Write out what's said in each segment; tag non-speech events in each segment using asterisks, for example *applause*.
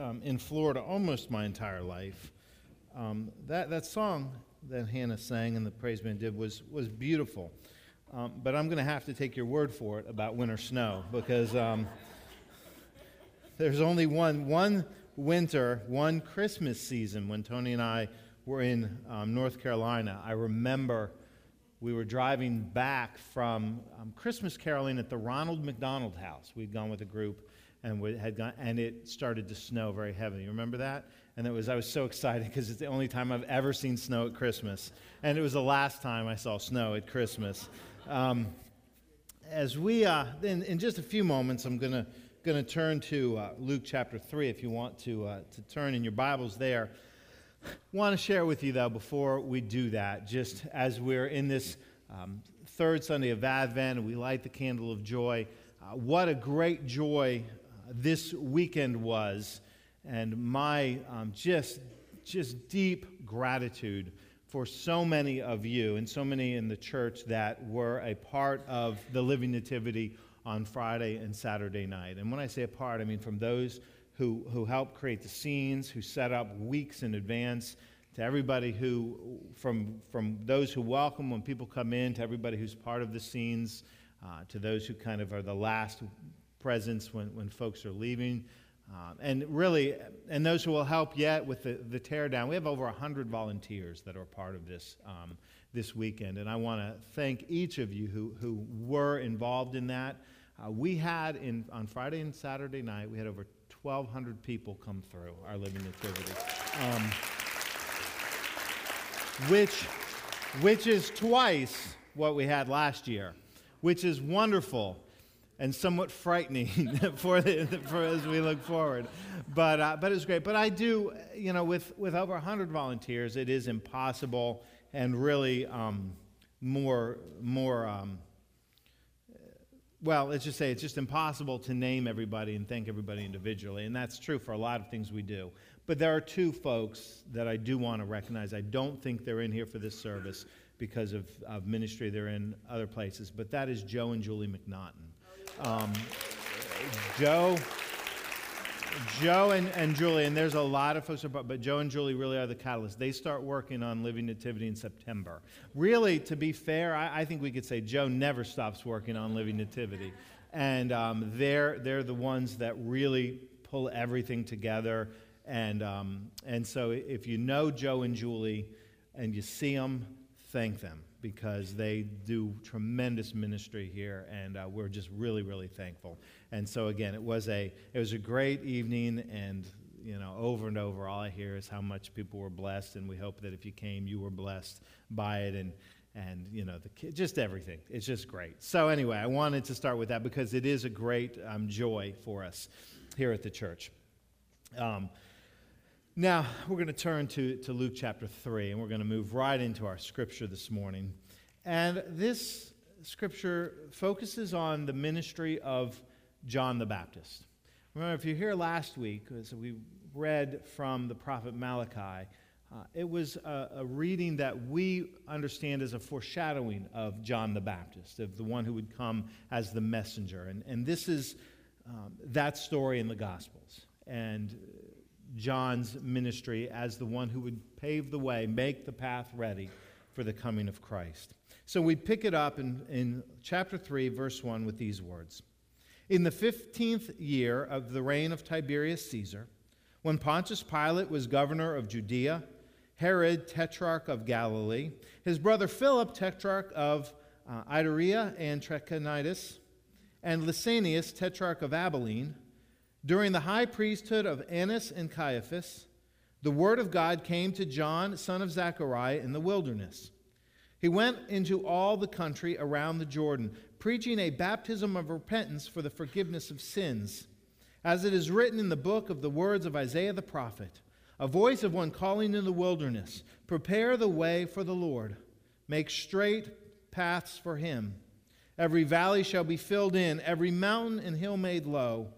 um, in Florida almost my entire life. Um, that, that song that Hannah sang and the praise band did was, was beautiful. Um, but I'm going to have to take your word for it about winter snow because um, there's only one, one winter, one Christmas season when Tony and I were in um, North Carolina. I remember we were driving back from um, Christmas caroling at the Ronald McDonald House. We'd gone with a group and had gone, and it started to snow very heavily. You remember that? And it was I was so excited *laughs* because it's the only time I've ever seen snow at Christmas, and it was the last time I saw snow at Christmas. Um, as we uh, in, in just a few moments, I'm gonna gonna turn to uh, Luke chapter three. If you want to uh, to turn in your Bibles there, want to share with you though before we do that, just as we're in this um, third Sunday of Advent we light the candle of joy. Uh, what a great joy this weekend was, and my um, just, just deep gratitude for so many of you and so many in the church that were a part of the Living Nativity on Friday and Saturday night. And when I say a part, I mean from those who, who helped create the scenes, who set up weeks in advance, to everybody who, from, from those who welcome when people come in, to everybody who's part of the scenes, uh, to those who kind of are the last presence when, when folks are leaving. Um, and really, and those who will help yet with the, the teardown, we have over 100 volunteers that are part of this um, this weekend. And I want to thank each of you who, who were involved in that. Uh, we had, in, on Friday and Saturday night, we had over 1,200 people come through our Living Nativity, um, which, which is twice what we had last year, which is wonderful and somewhat frightening *laughs* for, the, for as we look forward. But, uh, but it's great. But I do, you know, with, with over 100 volunteers, it is impossible and really um, more, more um, well, let's just say it's just impossible to name everybody and thank everybody individually. And that's true for a lot of things we do. But there are two folks that I do want to recognize. I don't think they're in here for this service because of, of ministry, they're in other places. But that is Joe and Julie McNaughton. Um, Joe, Joe and, and Julie, and there's a lot of folks, but Joe and Julie really are the catalyst. They start working on Living Nativity in September. Really, to be fair, I, I think we could say Joe never stops working on Living Nativity. And um, they're, they're the ones that really pull everything together. And, um, and so if you know Joe and Julie and you see them, thank them because they do tremendous ministry here, and uh, we're just really, really thankful. And so again, it was a it was a great evening, and you know, over and over, all I hear is how much people were blessed, and we hope that if you came, you were blessed by it, and and you know, the kid, just everything. It's just great. So anyway, I wanted to start with that because it is a great um, joy for us here at the church. Um, now, we're going to turn to, to Luke chapter 3, and we're going to move right into our scripture this morning. And this scripture focuses on the ministry of John the Baptist. Remember, if you're here last week, as we read from the prophet Malachi, uh, it was a, a, reading that we understand as a foreshadowing of John the Baptist, of the one who would come as the messenger. And, and this is um, that story in the Gospels. And John's ministry as the one who would pave the way, make the path ready for the coming of Christ. So we pick it up in, in chapter 3, verse 1, with these words In the 15th year of the reign of Tiberius Caesar, when Pontius Pilate was governor of Judea, Herod, tetrarch of Galilee, his brother Philip, tetrarch of uh, and Trachonitis, and Lysanias, tetrarch of Abilene, during the high priesthood of Annas and Caiaphas, the word of God came to John, son of Zechariah, in the wilderness. He went into all the country around the Jordan, preaching a baptism of repentance for the forgiveness of sins. As it is written in the book of the words of Isaiah the prophet, a voice of one calling in the wilderness, Prepare the way for the Lord, make straight paths for him. Every valley shall be filled in, every mountain and hill made low.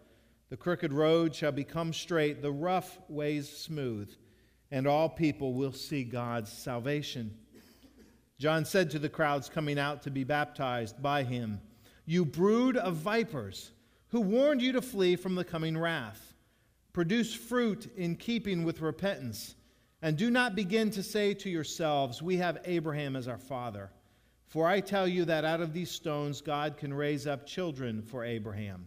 The crooked road shall become straight, the rough ways smooth, and all people will see God's salvation. John said to the crowds coming out to be baptized by him, You brood of vipers, who warned you to flee from the coming wrath? Produce fruit in keeping with repentance. And do not begin to say to yourselves, We have Abraham as our father. For I tell you that out of these stones God can raise up children for Abraham.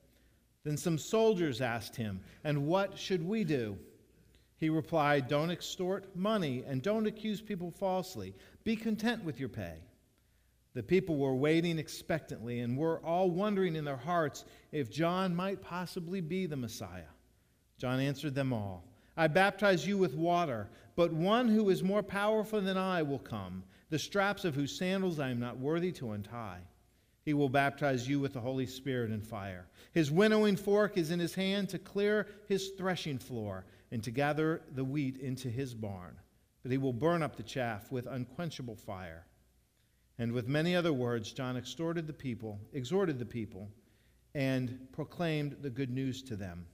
Then some soldiers asked him, And what should we do? He replied, Don't extort money and don't accuse people falsely. Be content with your pay. The people were waiting expectantly and were all wondering in their hearts if John might possibly be the Messiah. John answered them all I baptize you with water, but one who is more powerful than I will come, the straps of whose sandals I am not worthy to untie. He will baptize you with the Holy Spirit and fire. His winnowing fork is in his hand to clear his threshing floor and to gather the wheat into his barn. But he will burn up the chaff with unquenchable fire. And with many other words, John exhorted the people, exhorted the people, and proclaimed the good news to them.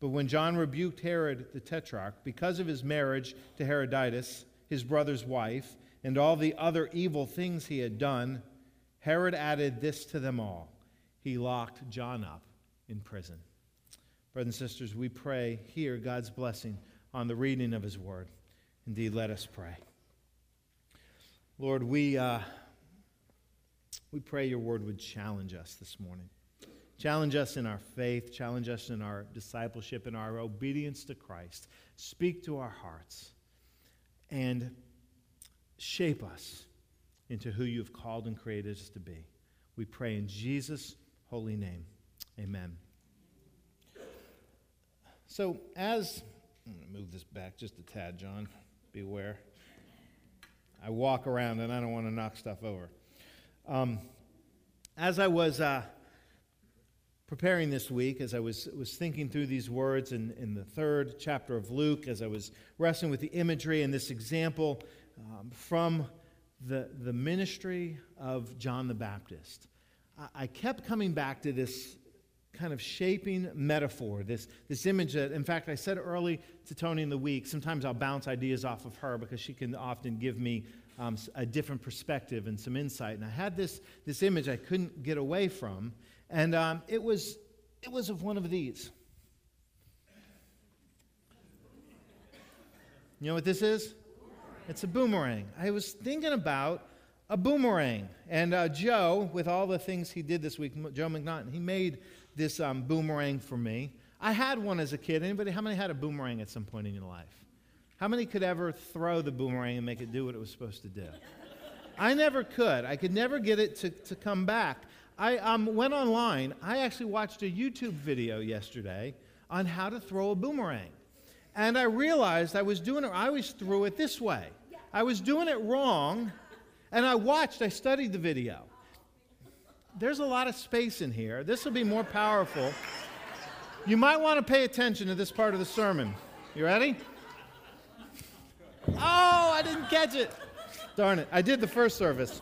But when John rebuked Herod the tetrarch because of his marriage to Herodias, his brother's wife, and all the other evil things he had done, Herod added this to them all. He locked John up in prison. Brothers and sisters, we pray here God's blessing on the reading of his word. Indeed, let us pray. Lord, we. Uh, we pray your word would challenge us this morning. Challenge us in our faith, challenge us in our discipleship, in our obedience to Christ. Speak to our hearts and shape us into who you've called and created us to be. We pray in Jesus' holy name. Amen. So, as I'm going to move this back just a tad, John. Beware. I walk around and I don't want to knock stuff over. Um, as I was uh, preparing this week, as I was, was thinking through these words in, in the third chapter of Luke, as I was wrestling with the imagery and this example um, from the, the ministry of John the Baptist, I, I kept coming back to this kind of shaping metaphor, this, this image that, in fact, I said early to Tony in the week, sometimes I'll bounce ideas off of her because she can often give me um, a different perspective and some insight. And I had this, this image I couldn't get away from, and um, it, was, it was of one of these. You know what this is? It's a boomerang. I was thinking about a boomerang. And uh, Joe, with all the things he did this week, Joe McNaughton, he made this um, boomerang for me. I had one as a kid. Anybody, how many had a boomerang at some point in your life? How many could ever throw the boomerang and make it do what it was supposed to do? I never could. I could never get it to, to come back. I um, went online. I actually watched a YouTube video yesterday on how to throw a boomerang. And I realized I was doing it, I always threw it this way. I was doing it wrong, and I watched, I studied the video. There's a lot of space in here. This will be more powerful. You might want to pay attention to this part of the sermon. You ready? Oh, I didn't catch it. Darn it. I did the first service.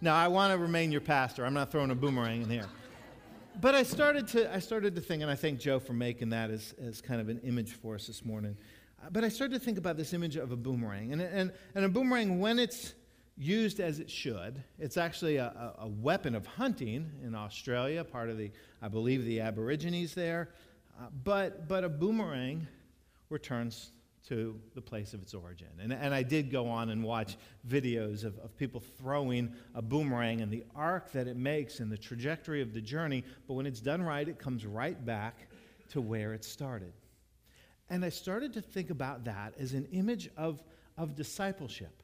Now, I want to remain your pastor. I'm not throwing a boomerang in here. But I started to, I started to think, and I thank Joe for making that as, as kind of an image for us this morning. But I started to think about this image of a boomerang. And, and, and a boomerang, when it's used as it should, it's actually a, a, weapon of hunting in Australia, part of the, I believe, the Aborigines there. Uh, but, but a boomerang returns to the place of its origin. And, and I did go on and watch videos of, of people throwing a boomerang and the arc that it makes and the trajectory of the journey, but when it's done right, it comes right back to where it started. And I started to think about that as an image of, of discipleship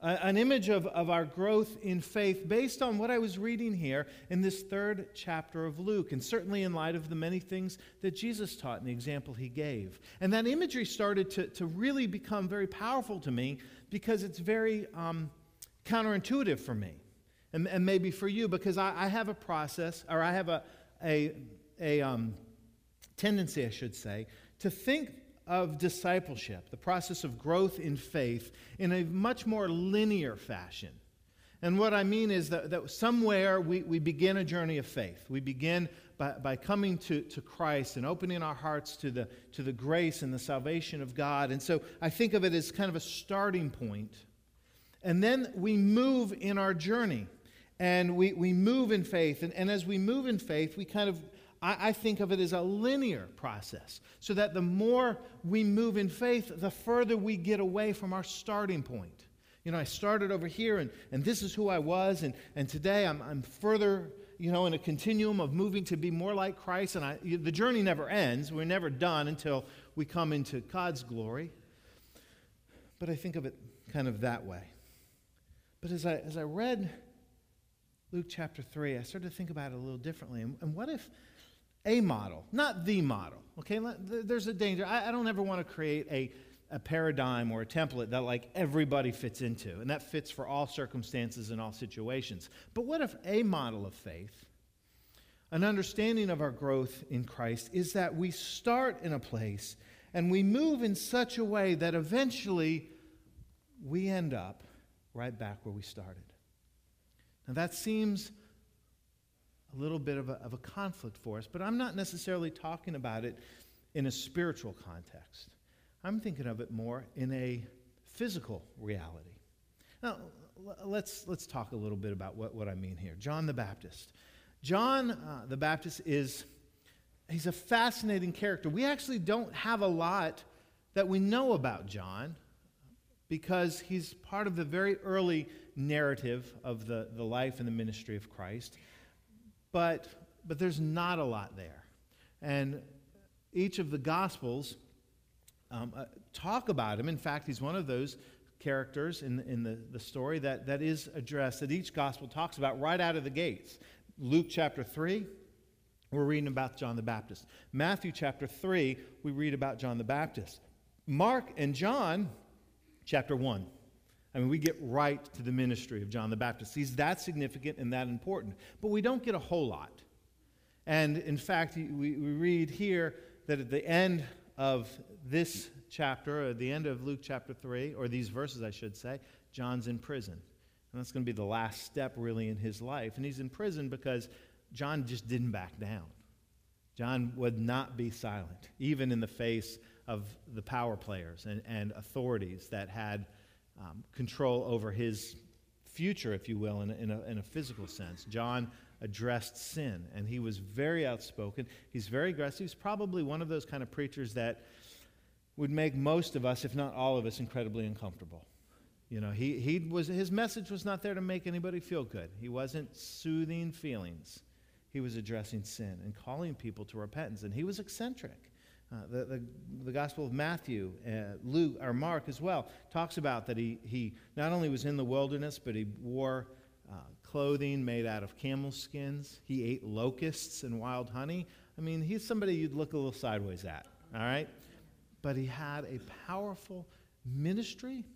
an image of, of our growth in faith based on what I was reading here in this third chapter of Luke, and certainly in light of the many things that Jesus taught and the example he gave. And that imagery started to, to really become very powerful to me because it's very um, counterintuitive for me, and, and, maybe for you, because I, I, have a process, or I have a, a, a um, tendency, I should say, to think of discipleship, the process of growth in faith, in a much more linear fashion. And what I mean is that, that somewhere we, we begin a journey of faith. We begin by, by coming to, to Christ and opening our hearts to the, to the grace and the salvation of God. And so I think of it as kind of a starting point. And then we move in our journey and we, we move in faith. And, and as we move in faith, we kind of I, I think of it as a linear process, so that the more we move in faith, the further we get away from our starting point. You know, I started over here, and, and this is who I was, and, and today I'm, I'm further, you know, in a continuum of moving to be more like Christ. And I, the journey never ends. We're never done until we come into God's glory. But I think of it kind of that way. But as I, as I read Luke chapter 3, I started to think about it a little differently. And, and what if a model, not the model. Okay, there's a danger. I, I don't ever want to create a, a paradigm or a template that like everybody fits into, and that fits for all circumstances and all situations. But what if a model of faith, an understanding of our growth in Christ, is that we start in a place and we move in such a way that eventually we end up right back where we started? Now that seems little bit of a, of a conflict for us, but I'm not necessarily talking about it in a spiritual context. I'm thinking of it more in a physical reality. Now, let's, let's talk a little bit about what, what I mean here. John the Baptist. John uh, the Baptist is he's a fascinating character. We actually don't have a lot that we know about John because he's part of the very early narrative of the, the life and the ministry of Christ but, but there's not a lot there. And each of the Gospels um, uh, talk about him. In fact, he's one of those characters in, in the, the story that, that is addressed, that each Gospel talks about right out of the gates. Luke chapter 3, we're reading about John the Baptist. Matthew chapter 3, we read about John the Baptist. Mark and John, chapter 1. I mean, we get right to the ministry of John the Baptist. He's that significant and that important. But we don't get a whole lot. And in fact, we, we read here that at the end of this chapter, at the end of Luke chapter 3, or these verses, I should say, John's in prison. And that's going to be the last step, really, in his life. And he's in prison because John just didn't back down. John would not be silent, even in the face of the power players and, and authorities that had um, control over his future, if you will, in a, in, a, in a physical sense. John addressed sin, and he was very outspoken. He's very aggressive. He's probably one of those kind of preachers that would make most of us, if not all of us, incredibly uncomfortable. You know, he, he was, his message was not there to make anybody feel good. He wasn't soothing feelings. He was addressing sin and calling people to repentance. And he was eccentric. Uh, the, the, the, Gospel of Matthew, uh, Luke, or Mark as well, talks about that he, he not only was in the wilderness, but he wore uh, clothing made out of camel skins. He ate locusts and wild honey. I mean, he's somebody you'd look a little sideways at, all right? But he had a powerful ministry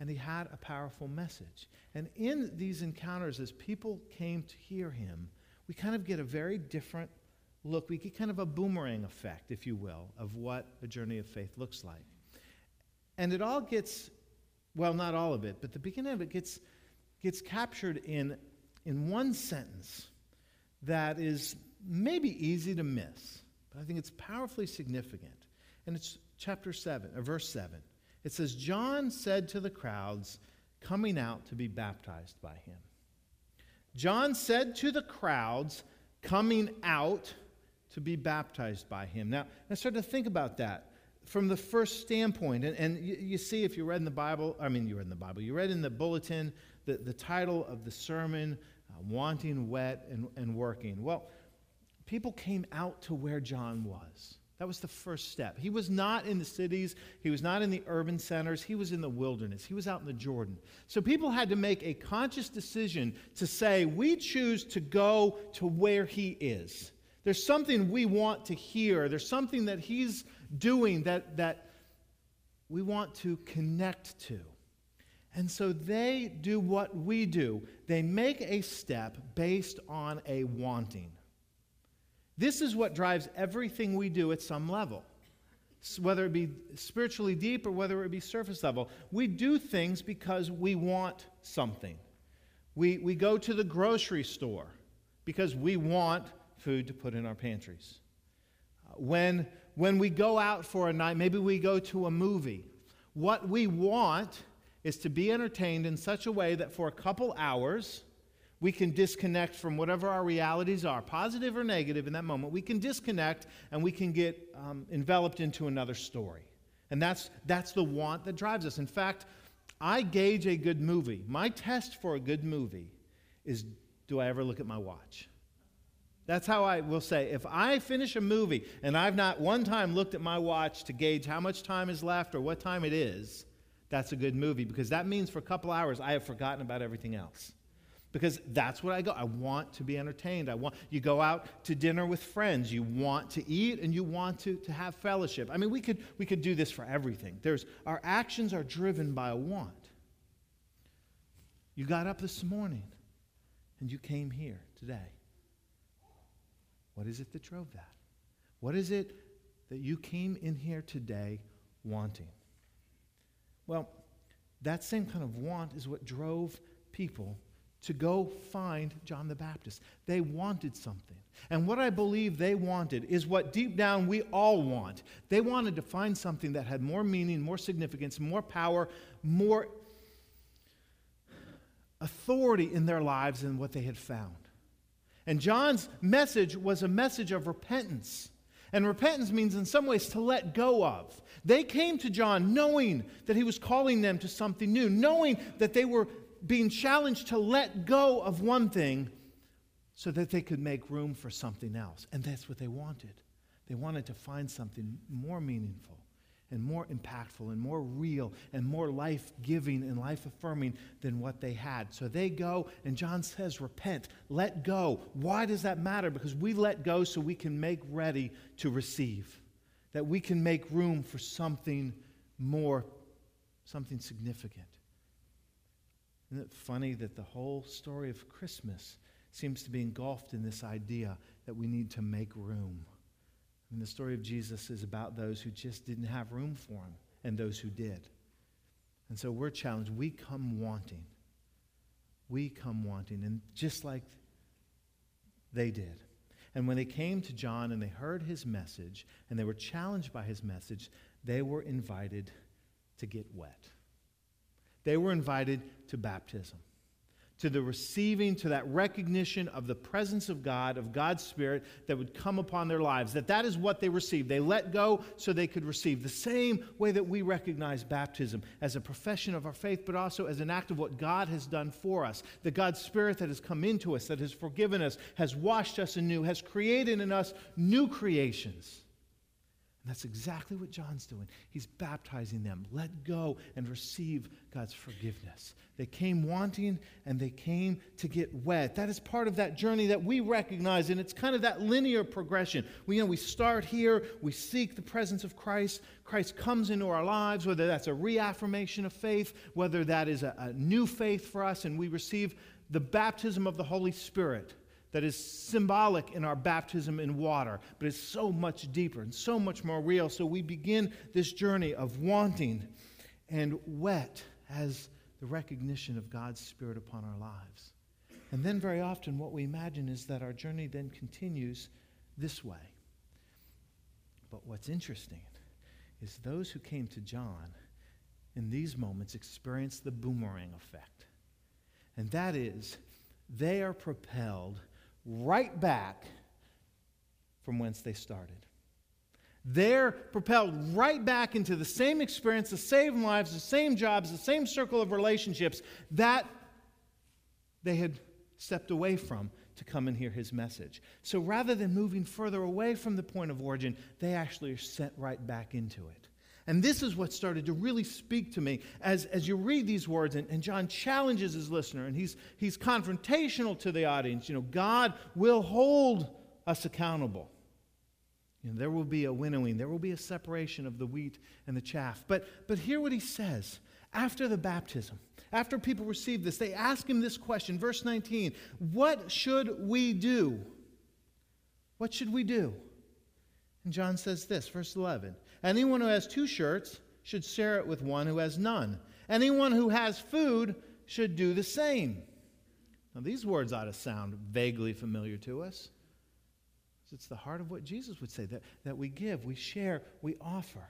and he had a powerful message. And in these encounters, as people came to hear him, we kind of get a very different look, we get kind of a boomerang effect, if you will, of what a journey of faith looks like. And it all gets, well, not all of it, but the beginning of it gets, gets captured in, in one sentence that is maybe easy to miss, but I think it's powerfully significant. And it's chapter 7, or verse 7. It says, John said to the crowds coming out to be baptized by him. John said to the crowds coming out to be baptized by him. Now, I started to think about that from the first standpoint. And, and you, you, see, if you read in the Bible, I mean, you read in the Bible, you read in the bulletin the, the title of the sermon, uh, Wanting, Wet, and, and Working. Well, people came out to where John was. That was the first step. He was not in the cities, he was not in the urban centers, he was in the wilderness, he was out in the Jordan. So people had to make a conscious decision to say, We choose to go to where he is. There's something we want to hear. There's something that he's doing that, that we want to connect to. And so they do what we do they make a step based on a wanting. This is what drives everything we do at some level, whether it be spiritually deep or whether it be surface level. We do things because we want something. We, we go to the grocery store because we want food to put in our pantries. When, when we go out for a night, maybe we go to a movie, what we want is to be entertained in such a way that for a couple hours, we can disconnect from whatever our realities are, positive or negative, in that moment. We can disconnect and we can get um, enveloped into another story. And that's, that's the want that drives us. In fact, I gauge a good movie. My test for a good movie is do I ever look at my watch? That's how I will say if I finish a movie and I've not one time looked at my watch to gauge how much time is left or what time it is, that's a good movie because that means for a couple hours I have forgotten about everything else because that's what I go. I want to be entertained. I want you go out to dinner with friends. You want to eat and you want to, to have fellowship. I mean, we could we could do this for everything. There's our actions are driven by a want. You got up this morning and you came here today. What is it that drove that? What is it that you came in here today wanting? Well, that same kind of want is what drove people to go find John the Baptist. They wanted something. And what I believe they wanted is what deep down we all want. They wanted to find something that had more meaning, more significance, more power, more authority in their lives than what they had found. And John's message was a message of repentance. And repentance means, in some ways, to let go of. They came to John knowing that he was calling them to something new, knowing that they were being challenged to let go of one thing so that they could make room for something else. And that's what they wanted. They wanted to find something more meaningful and more impactful and more real and more life giving and life affirming than what they had. So they go, and John says, Repent, let go. Why does that matter? Because we let go so we can make ready to receive, that we can make room for something more, something significant. Isn't it funny that the whole story of Christmas seems to be engulfed in this idea that we need to make room? And the story of Jesus is about those who just didn't have room for him and those who did. And so we're challenged. We come wanting. We come wanting. And just like they did. And when they came to John and they heard his message and they were challenged by his message, they were invited to get wet. They were invited to baptism, to the receiving, to that recognition of the presence of God, of God's Spirit that would come upon their lives. That that is what they received. They let go so they could receive. The same way that we recognize baptism as a profession of our faith, but also as an act of what God has done for us. The God's Spirit that has come into us, that has forgiven us, has washed us anew, has created in us new creations. And that's exactly what John's doing. He's baptizing them. Let go and receive God's forgiveness. They came wanting and they came to get wet. That is part of that journey that we recognize, and it's kind of that linear progression. We, you know, we start here, we seek the presence of Christ. Christ comes into our lives, whether that's a reaffirmation of faith, whether that is a, a new faith for us, and we receive the baptism of the Holy Spirit that is symbolic in our baptism in water, but it's so much deeper and so much more real. So we begin this journey of wanting and wet as the recognition of God's Spirit upon our lives. And then, very often, what we imagine is that our journey then continues this way. But what's interesting is those who came to John in these moments experience the boomerang effect. And that is, they are propelled right back from whence they started. They're propelled right back into the same experience, the same lives, the same jobs, the same circle of relationships that they had stepped away from to come and hear his message. So rather than moving further away from the point of origin, they actually are sent right back into it. And this is what started to really speak to me as, as you read these words, and, and John challenges his listener, and he's, he's confrontational to the audience. You know, God will hold us accountable. You know, there will be a winnowing, there will be a separation of the wheat and the chaff. But, but hear what he says after the baptism. After people receive this, they ask him this question, verse 19 What should we do? What should we do? And John says this, verse 11 Anyone who has two shirts should share it with one who has none. Anyone who has food should do the same. Now, these words ought to sound vaguely familiar to us. It's the heart of what Jesus would say that, that we give, we share, we offer.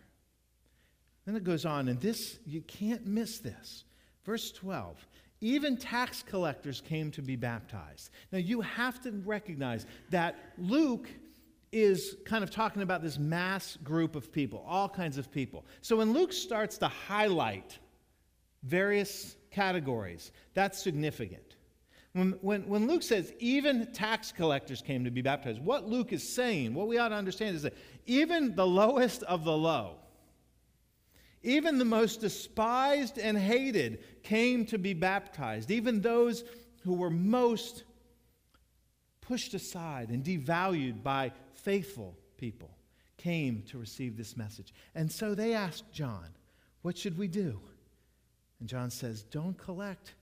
Then it goes on, and this, you can't miss this. Verse 12 even tax collectors came to be baptized. Now, you have to recognize that Luke is kind of talking about this mass group of people, all kinds of people. So when Luke starts to highlight various categories, that's significant. When, when, when Luke says even tax collectors came to be baptized, what Luke is saying, what we ought to understand is that even the lowest of the low, even the most despised and hated came to be baptized. Even those who were most pushed aside and devalued by faithful people came to receive this message. And so they asked John, What should we do? And John says, Don't collect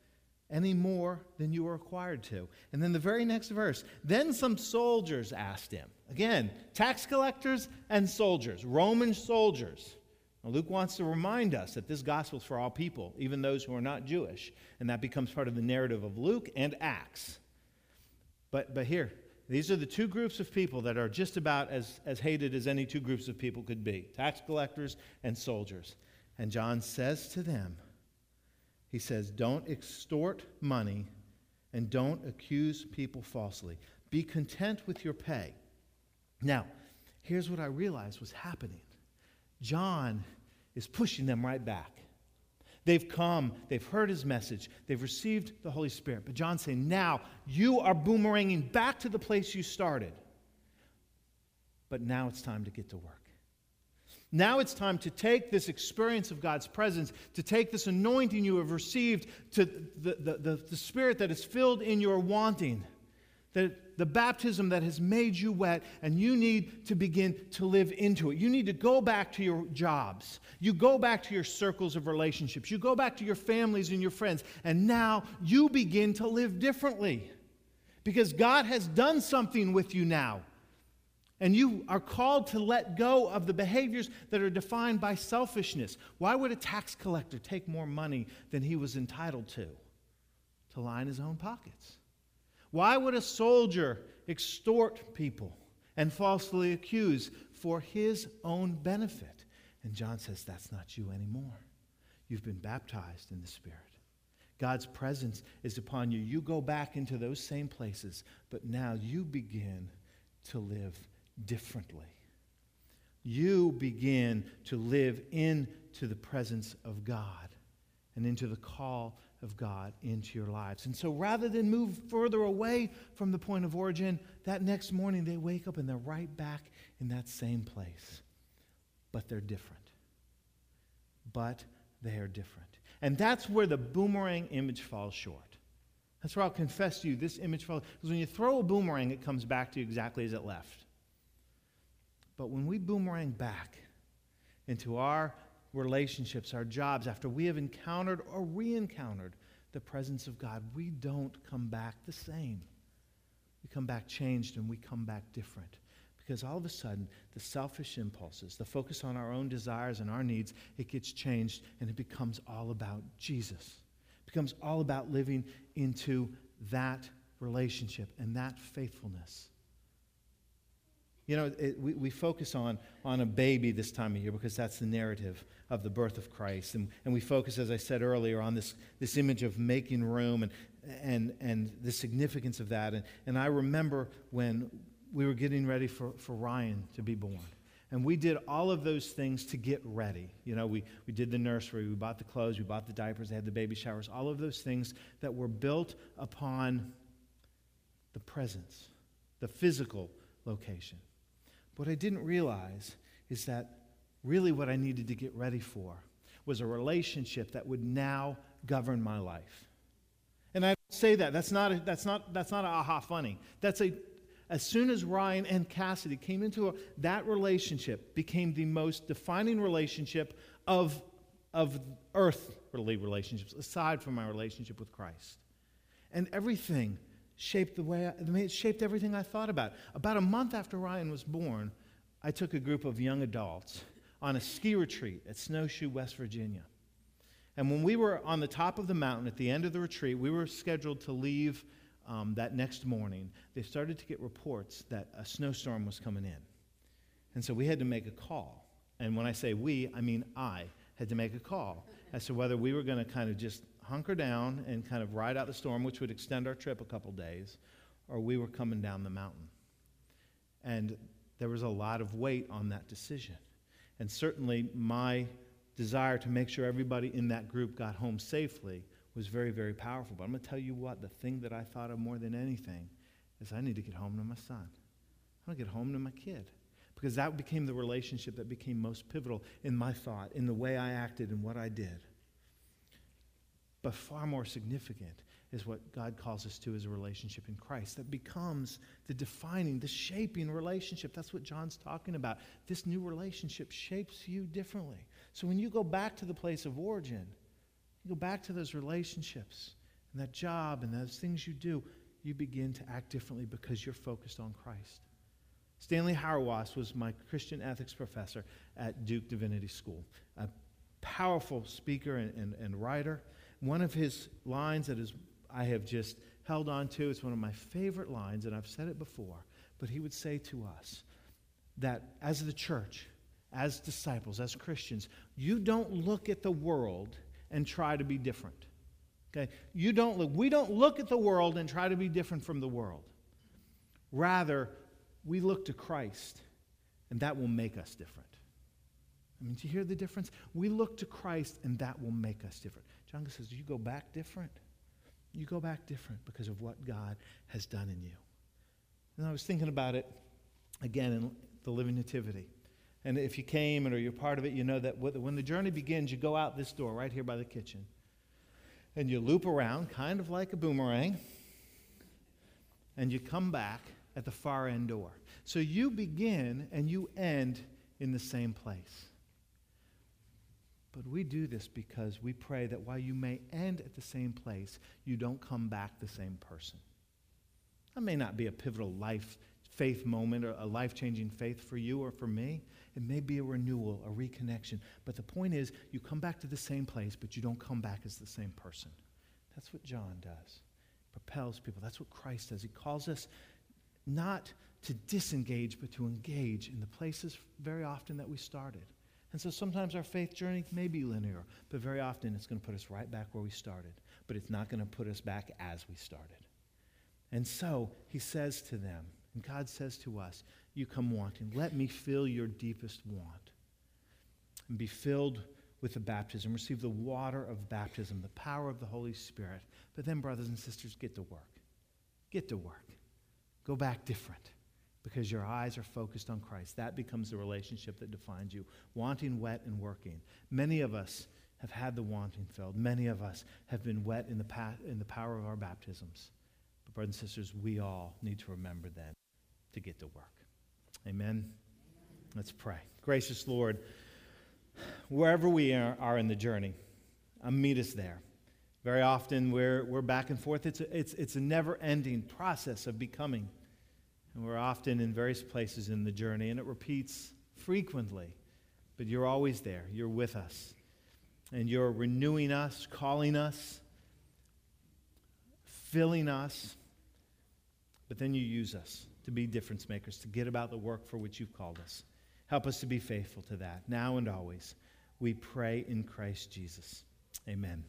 any more than you are required to. And then the very next verse, then some soldiers asked him. Again, tax collectors and soldiers, Roman soldiers. Now, Luke wants to remind us that this gospel is for all people, even those who are not Jewish. And that becomes part of the narrative of Luke and Acts. But, but here, these are the two groups of people that are just about as, as hated as any two groups of people could be tax collectors and soldiers. And John says to them, he says, Don't extort money and don't accuse people falsely. Be content with your pay. Now, here's what I realized was happening John is pushing them right back. They've come, they've heard his message, they've received the Holy Spirit. But John's saying, now you are boomeranging back to the place you started. But now it's time to get to work. Now it's time to take this experience of God's presence, to take this anointing you have received, to the, the, the, the Spirit that is filled in your wanting, that the baptism that has made you wet, and you need to begin to live into it. You need to go back to your jobs. You go back to your circles of relationships. You go back to your families and your friends, and now you begin to live differently because God has done something with you now. And you are called to let go of the behaviors that are defined by selfishness. Why would a tax collector take more money than he was entitled to? To line his own pockets. Why would a soldier extort people and falsely accuse for his own benefit? And John says, That's not you anymore. You've been baptized in the Spirit. God's presence is upon you. You go back into those same places, but now you begin to live differently. You begin to live into the presence of God and into the call of God into your lives. And so rather than move further away from the point of origin, that next morning they wake up and they're right back in that same place. But they're different. But they are different. And that's where the boomerang image falls short. That's where I'll confess to you this image falls. Because when you throw a boomerang, it comes back to you exactly as it left. But when we boomerang back into our relationships, our jobs, after we have encountered or re encountered the presence of God, we don't come back the same. We come back changed and we come back different. Because all of a sudden, the selfish impulses, the focus on our own desires and our needs, it gets changed and it becomes all about Jesus. It becomes all about living into that relationship and that faithfulness. You know, it, we, we focus on, on a baby this time of year because that's the narrative of the birth of Christ. And, and we focus, as I said earlier, on this, this image of making room and, and, and the significance of that. And, and I remember when we were getting ready for, for Ryan to be born. And we did all of those things to get ready. You know, we, we did the nursery, we bought the clothes, we bought the diapers, they had the baby showers, all of those things that were built upon the presence, the physical location. What I didn't realize is that really what I needed to get ready for was a relationship that would now govern my life. And I say that. That's not, a, that's not, that's not aha funny. That's a, as soon as Ryan and Cassidy came into a, that relationship became the most defining relationship of, of earthly relationships, aside from my relationship with Christ. And everything shaped the way I, it shaped everything I thought about. About a month after Ryan was born, I took a group of young adults on a ski retreat at Snowshoe, West Virginia. And when we were on the top of the mountain at the end of the retreat, we were scheduled to leave um, that next morning. They started to get reports that a snowstorm was coming in. And so we had to make a call. And when I say we, I mean I had to make a call as to whether we were going to kind of just hunker down and kind of ride out the storm, which would extend our trip a couple days, or we were coming down the mountain. And there was a lot of weight on that decision. And certainly my desire to make sure everybody in that group got home safely was very, very powerful. But I'm going to tell you what, the thing that I thought of more than anything is I need to get home to my son. I want to get home to my kid. Because that became the relationship that became most pivotal in my thought, in the way I acted and what I did. But far more significant is what God calls us to as a relationship in Christ that becomes the defining, the shaping relationship. That's what John's talking about. This new relationship shapes you differently. So when you go back to the place of origin, you go back to those relationships and that job and those things you do, you begin to act differently because you're focused on Christ. Stanley Hauerwas was my Christian ethics professor at Duke Divinity School, a powerful speaker and, and, and writer. One of his lines that is, I have just held on to, it's one of my favorite lines, and I've said it before, but he would say to us that as the church, as disciples, as Christians, you don't look at the world and try to be different. Okay? You don't look, we don't look at the world and try to be different from the world. Rather, we look to Christ, and that will make us different. I mean, do you hear the difference? We look to Christ, and that will make us different. John says, You go back different. You go back different because of what God has done in you. And I was thinking about it again in the Living Nativity. And if you came and or you're part of it, you know that when the journey begins, you go out this door right here by the kitchen. And you loop around, kind of like a boomerang, and you come back at the far end door. So you begin and you end in the same place. But we do this because we pray that while you may end at the same place, you don't come back the same person. That may not be a pivotal life faith moment or a life changing faith for you or for me. It may be a renewal, a reconnection. But the point is, you come back to the same place, but you don't come back as the same person. That's what John does. Propels people. That's what Christ does. He calls us not to disengage, but to engage in the places very often that we started. And so sometimes our faith journey may be linear, but very often it's going to put us right back where we started. But it's not going to put us back as we started. And so he says to them, and God says to us, You come wanting. Let me fill your deepest want. And be filled with the baptism. Receive the water of baptism, the power of the Holy Spirit. But then, brothers and sisters, get to work. Get to work. Go back different because your eyes are focused on Christ. That becomes the relationship that defines you. Wanting, wet, and working. Many of us have had the wanting filled. Many of us have been wet in the, pa- in the power of our baptisms. But, brothers and sisters, we all need to remember then to get to work. Amen. Let's pray. Gracious Lord, wherever we are, are in the journey, uh, meet us there. Very often we're, we're back and forth. It's a, it's, it's a never ending process of becoming. And we're often in various places in the journey, and it repeats frequently. But you're always there. You're with us. And you're renewing us, calling us, filling us. But then you use us to be difference makers, to get about the work for which you've called us. Help us to be faithful to that, now and always. We pray in Christ Jesus. Amen.